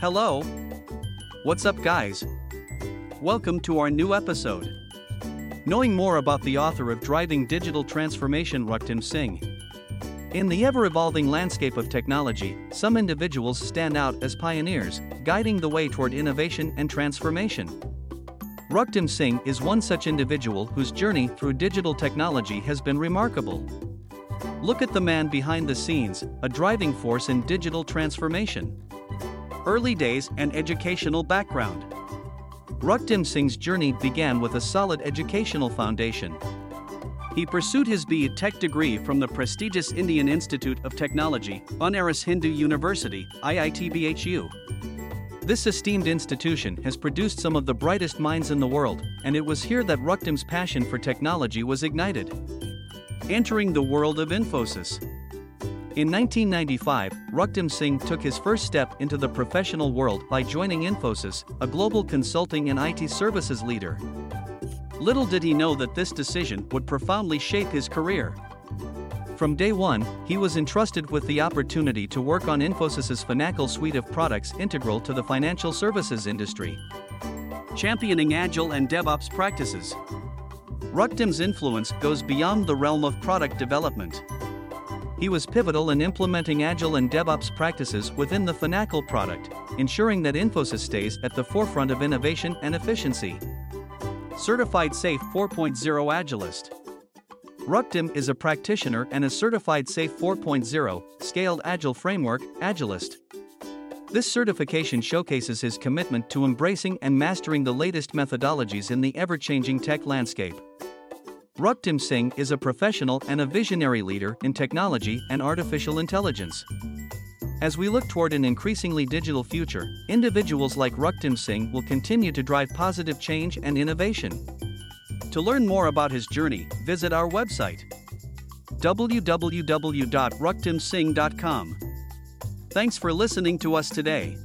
Hello. What's up, guys? Welcome to our new episode. Knowing more about the author of Driving Digital Transformation, Raktim Singh. In the ever evolving landscape of technology, some individuals stand out as pioneers, guiding the way toward innovation and transformation. Raktim Singh is one such individual whose journey through digital technology has been remarkable. Look at the man behind the scenes, a driving force in digital transformation. Early days and educational background. Raktim Singh's journey began with a solid educational foundation. He pursued his B. Tech degree from the prestigious Indian Institute of Technology, Banaras Hindu University, IITBHU. This esteemed institution has produced some of the brightest minds in the world, and it was here that Raktim's passion for technology was ignited. Entering the world of Infosys. In 1995, Raktim Singh took his first step into the professional world by joining Infosys, a global consulting and IT services leader. Little did he know that this decision would profoundly shape his career. From day one, he was entrusted with the opportunity to work on Infosys's Finacle suite of products integral to the financial services industry. Championing Agile and DevOps practices. Raktim's influence goes beyond the realm of product development. He was pivotal in implementing Agile and DevOps practices within the Finacle product, ensuring that Infosys stays at the forefront of innovation and efficiency. Certified SAFe 4.0 Agilist. Raktim is a practitioner and a certified SAFe 4.0 Scaled Agile Framework Agilist. This certification showcases his commitment to embracing and mastering the latest methodologies in the ever changing tech landscape. Raktim Singh is a professional and a visionary leader in technology and artificial intelligence. As we look toward an increasingly digital future, individuals like Raktim Singh will continue to drive positive change and innovation. To learn more about his journey, visit our website www.raktimsingh.com. Thanks for listening to us today.